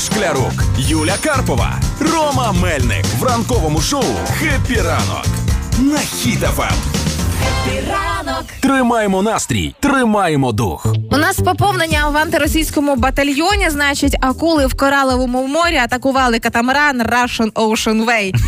Шклярук, Юля Карпова, Рома Мельник. В ранковому шоу «Хеппі ранок» на Хіт-ФМ. Ранок. Тримаємо настрій, тримаємо дух. У нас поповнення в антиросійському батальйоні. Значить, акули в кораловому морі атакували катамаран Russian Ocean Way.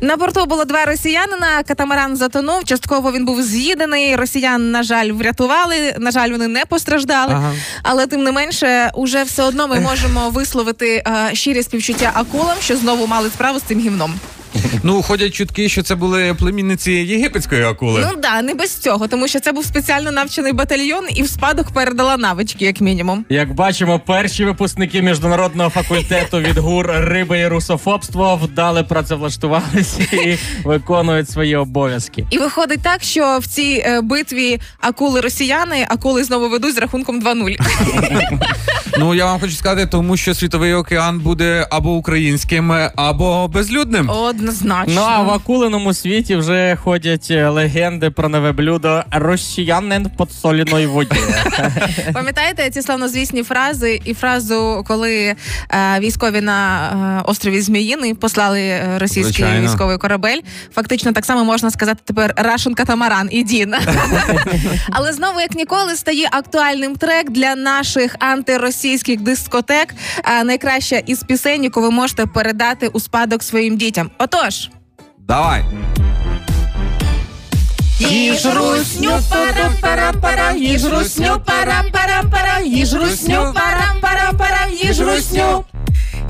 На борту було два росіянина. Катамаран затонув. Частково він був з'їдений. Росіян, на жаль, врятували. На жаль, вони не постраждали. Але тим не менше, уже все одно ми можемо висловити е, щирі співчуття акулам, що знову мали справу з цим гівном. Ну, ходять чутки, що це були племінниці єгипетської акули. Ну да, не без цього, тому що це був спеціально навчений батальйон, і в спадок передала навички, як мінімум. Як бачимо, перші випускники міжнародного факультету від ГУР Риби і русофобство вдали працевлаштувалися і виконують свої обов'язки. І виходить так, що в цій е, битві акули росіяни, акули знову ведуть з рахунком 2-0. Ну я вам хочу сказати, тому що світовий океан буде або українським, або безлюдним. Однозначно. Ну а в акулиному світі вже ходять е, легенди про нове блюдо росіянин в подсоленої воді. Пам'ятаєте ці славнозвісні фрази і фразу, коли е, військові на е, острові Зміїний послали е, російський Звичайно. військовий корабель. Фактично так само можна сказати тепер Рашен Катамаран і Дін. Але знову, як ніколи, стає актуальним трек для наших антиросійських дискотек. Е, найкраща із пісень, яку ви можете передати у спадок своїм дітям. Отож. Давай. Їж русню, парам парам парам, їж русню, парам парам парам, їж русню, парам парам парам, їж русню.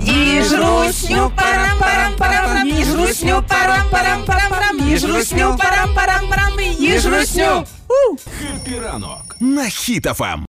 Їж русню, парам парам парам, їж русню, парам парам парам їж русню, парам парам парам, їж русню. «Хеппі ранок» на Хіт-ФМ.